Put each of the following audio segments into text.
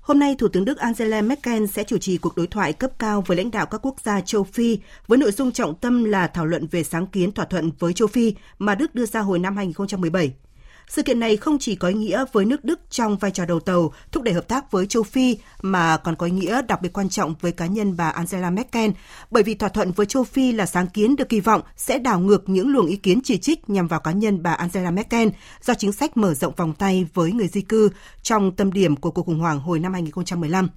Hôm nay, Thủ tướng Đức Angela Merkel sẽ chủ trì cuộc đối thoại cấp cao với lãnh đạo các quốc gia châu Phi với nội dung trọng tâm là thảo luận về sáng kiến thỏa thuận với châu Phi mà Đức đưa ra hồi năm 2017. Sự kiện này không chỉ có ý nghĩa với nước Đức trong vai trò đầu tàu thúc đẩy hợp tác với châu Phi mà còn có ý nghĩa đặc biệt quan trọng với cá nhân bà Angela Merkel, bởi vì thỏa thuận với châu Phi là sáng kiến được kỳ vọng sẽ đảo ngược những luồng ý kiến chỉ trích nhằm vào cá nhân bà Angela Merkel do chính sách mở rộng vòng tay với người di cư trong tâm điểm của cuộc khủng hoảng hồi năm 2015.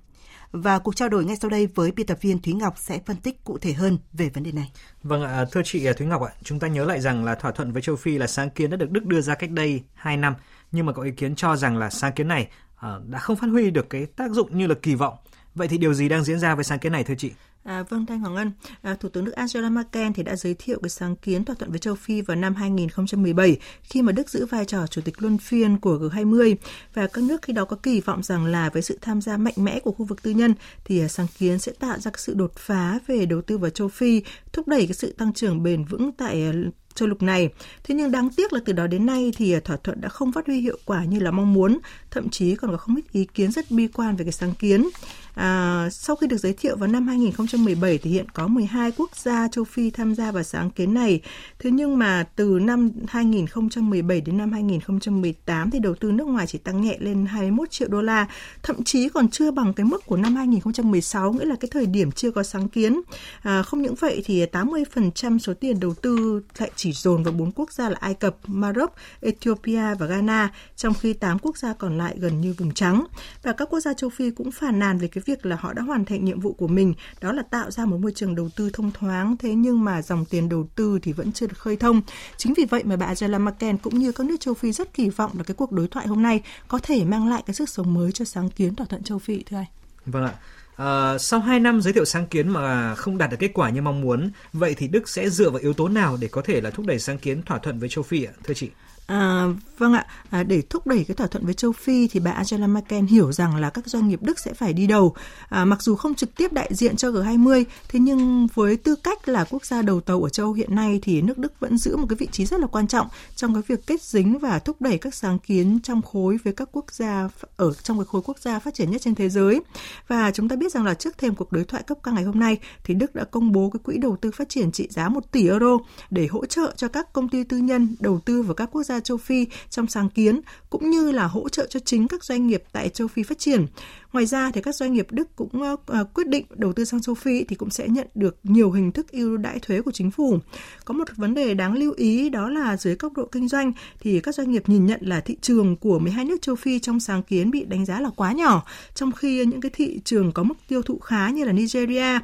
Và cuộc trao đổi ngay sau đây với biên tập viên Thúy Ngọc sẽ phân tích cụ thể hơn về vấn đề này. Vâng ạ, thưa chị Thúy Ngọc ạ, chúng ta nhớ lại rằng là thỏa thuận với châu Phi là sáng kiến đã được Đức đưa ra cách đây 2 năm, nhưng mà có ý kiến cho rằng là sáng kiến này ờ, đã không phát huy được cái tác dụng như là kỳ vọng. Vậy thì điều gì đang diễn ra với sáng kiến này thưa chị? À, vâng, Thanh Hoàng Ngân, à, Thủ tướng Đức Angela Merkel thì đã giới thiệu cái sáng kiến thỏa thuận với châu Phi vào năm 2017 khi mà Đức giữ vai trò chủ tịch luân phiên của G20 và các nước khi đó có kỳ vọng rằng là với sự tham gia mạnh mẽ của khu vực tư nhân thì à, sáng kiến sẽ tạo ra sự đột phá về đầu tư vào châu Phi, thúc đẩy cái sự tăng trưởng bền vững tại à, châu lục này. Thế nhưng đáng tiếc là từ đó đến nay thì à, thỏa thuận đã không phát huy hiệu quả như là mong muốn, thậm chí còn có không ít ý kiến rất bi quan về cái sáng kiến. À, sau khi được giới thiệu vào năm 2017 thì hiện có 12 quốc gia châu Phi tham gia vào sáng kiến này. Thế nhưng mà từ năm 2017 đến năm 2018 thì đầu tư nước ngoài chỉ tăng nhẹ lên 21 triệu đô la, thậm chí còn chưa bằng cái mức của năm 2016, nghĩa là cái thời điểm chưa có sáng kiến. À, không những vậy thì 80% số tiền đầu tư lại chỉ dồn vào bốn quốc gia là Ai Cập, Maroc, Ethiopia và Ghana, trong khi 8 quốc gia còn lại gần như vùng trắng. Và các quốc gia châu Phi cũng phàn nàn về cái việc là họ đã hoàn thành nhiệm vụ của mình, đó là tạo ra một môi trường đầu tư thông thoáng, thế nhưng mà dòng tiền đầu tư thì vẫn chưa được khơi thông. Chính vì vậy mà bà Angela Merkel cũng như các nước châu Phi rất kỳ vọng là cái cuộc đối thoại hôm nay có thể mang lại cái sức sống mới cho sáng kiến thỏa thuận châu Phi thưa anh. Vâng ạ. À, sau 2 năm giới thiệu sáng kiến mà không đạt được kết quả như mong muốn, vậy thì Đức sẽ dựa vào yếu tố nào để có thể là thúc đẩy sáng kiến thỏa thuận với châu Phi ạ, thưa chị? À, vâng ạ, à, để thúc đẩy cái thỏa thuận với châu Phi thì bà Angela Merkel hiểu rằng là các doanh nghiệp Đức sẽ phải đi đầu. À, mặc dù không trực tiếp đại diện cho G20, thế nhưng với tư cách là quốc gia đầu tàu ở châu hiện nay thì nước Đức vẫn giữ một cái vị trí rất là quan trọng trong cái việc kết dính và thúc đẩy các sáng kiến trong khối với các quốc gia ở trong cái khối quốc gia phát triển nhất trên thế giới. Và chúng ta biết rằng là trước thêm cuộc đối thoại cấp cao ngày hôm nay thì Đức đã công bố cái quỹ đầu tư phát triển trị giá 1 tỷ euro để hỗ trợ cho các công ty tư nhân đầu tư vào các quốc gia châu Phi trong sáng kiến cũng như là hỗ trợ cho chính các doanh nghiệp tại châu Phi phát triển. Ngoài ra thì các doanh nghiệp Đức cũng uh, quyết định đầu tư sang châu Phi thì cũng sẽ nhận được nhiều hình thức ưu đãi thuế của chính phủ. Có một vấn đề đáng lưu ý đó là dưới góc độ kinh doanh thì các doanh nghiệp nhìn nhận là thị trường của 12 nước châu Phi trong sáng kiến bị đánh giá là quá nhỏ, trong khi những cái thị trường có mức tiêu thụ khá như là Nigeria,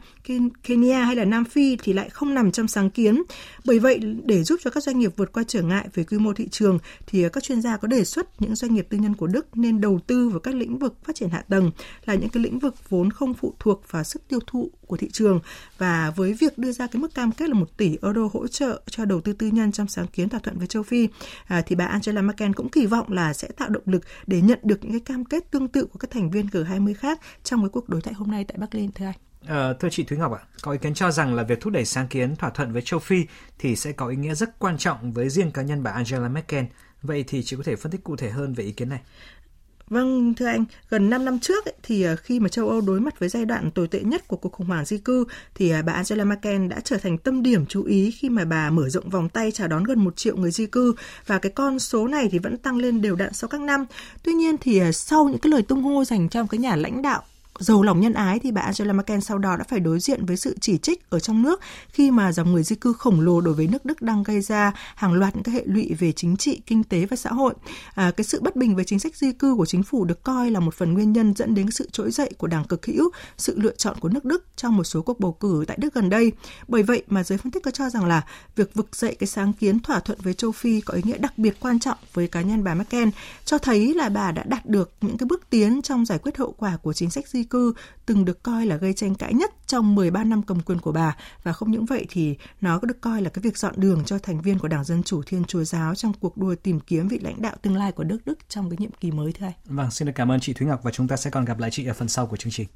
Kenya hay là Nam Phi thì lại không nằm trong sáng kiến. Bởi vậy để giúp cho các doanh nghiệp vượt qua trở ngại về quy mô thị trường thì à, các chuyên gia có đề xuất những doanh nghiệp tư nhân của Đức nên đầu tư vào các lĩnh vực phát triển hạ tầng là những cái lĩnh vực vốn không phụ thuộc vào sức tiêu thụ của thị trường và với việc đưa ra cái mức cam kết là một tỷ euro hỗ trợ cho đầu tư tư nhân trong sáng kiến thỏa thuận với châu Phi à, thì bà Angela Merkel cũng kỳ vọng là sẽ tạo động lực để nhận được những cái cam kết tương tự của các thành viên G20 khác trong cái cuộc đối thoại hôm nay tại Berlin thưa anh. À, thưa chị Thúy Ngọc ạ, có ý kiến cho rằng là việc thúc đẩy sáng kiến thỏa thuận với châu Phi thì sẽ có ý nghĩa rất quan trọng với riêng cá nhân bà Angela Merkel. Vậy thì chị có thể phân tích cụ thể hơn về ý kiến này? Vâng, thưa anh, gần 5 năm trước ấy, thì ờ, khi mà châu Âu đối mặt với giai đoạn tồi tệ nhất của cuộc khủng hoảng di cư thì ờ, bà Angela Merkel đã trở thành tâm điểm chú ý khi mà bà mở rộng vòng tay chào đón gần một triệu người di cư và cái con số này thì vẫn tăng lên đều đặn sau các năm. Tuy nhiên thì sau những cái lời tung hô dành cho cái nhà lãnh đạo giàu lòng nhân ái thì bà Angela Merkel sau đó đã phải đối diện với sự chỉ trích ở trong nước khi mà dòng người di cư khổng lồ đối với nước Đức đang gây ra hàng loạt những cái hệ lụy về chính trị, kinh tế và xã hội. À, cái sự bất bình về chính sách di cư của chính phủ được coi là một phần nguyên nhân dẫn đến sự trỗi dậy của đảng cực hữu, sự lựa chọn của nước Đức trong một số cuộc bầu cử tại Đức gần đây. Bởi vậy mà giới phân tích có cho rằng là việc vực dậy cái sáng kiến thỏa thuận với châu Phi có ý nghĩa đặc biệt quan trọng với cá nhân bà Merkel, cho thấy là bà đã đạt được những cái bước tiến trong giải quyết hậu quả của chính sách di cư từng được coi là gây tranh cãi nhất trong 13 năm cầm quyền của bà và không những vậy thì nó có được coi là cái việc dọn đường cho thành viên của Đảng Dân Chủ Thiên Chúa Giáo trong cuộc đua tìm kiếm vị lãnh đạo tương lai của nước Đức trong cái nhiệm kỳ mới thưa anh. Vâng, xin được cảm ơn chị Thúy Ngọc và chúng ta sẽ còn gặp lại chị ở phần sau của chương trình.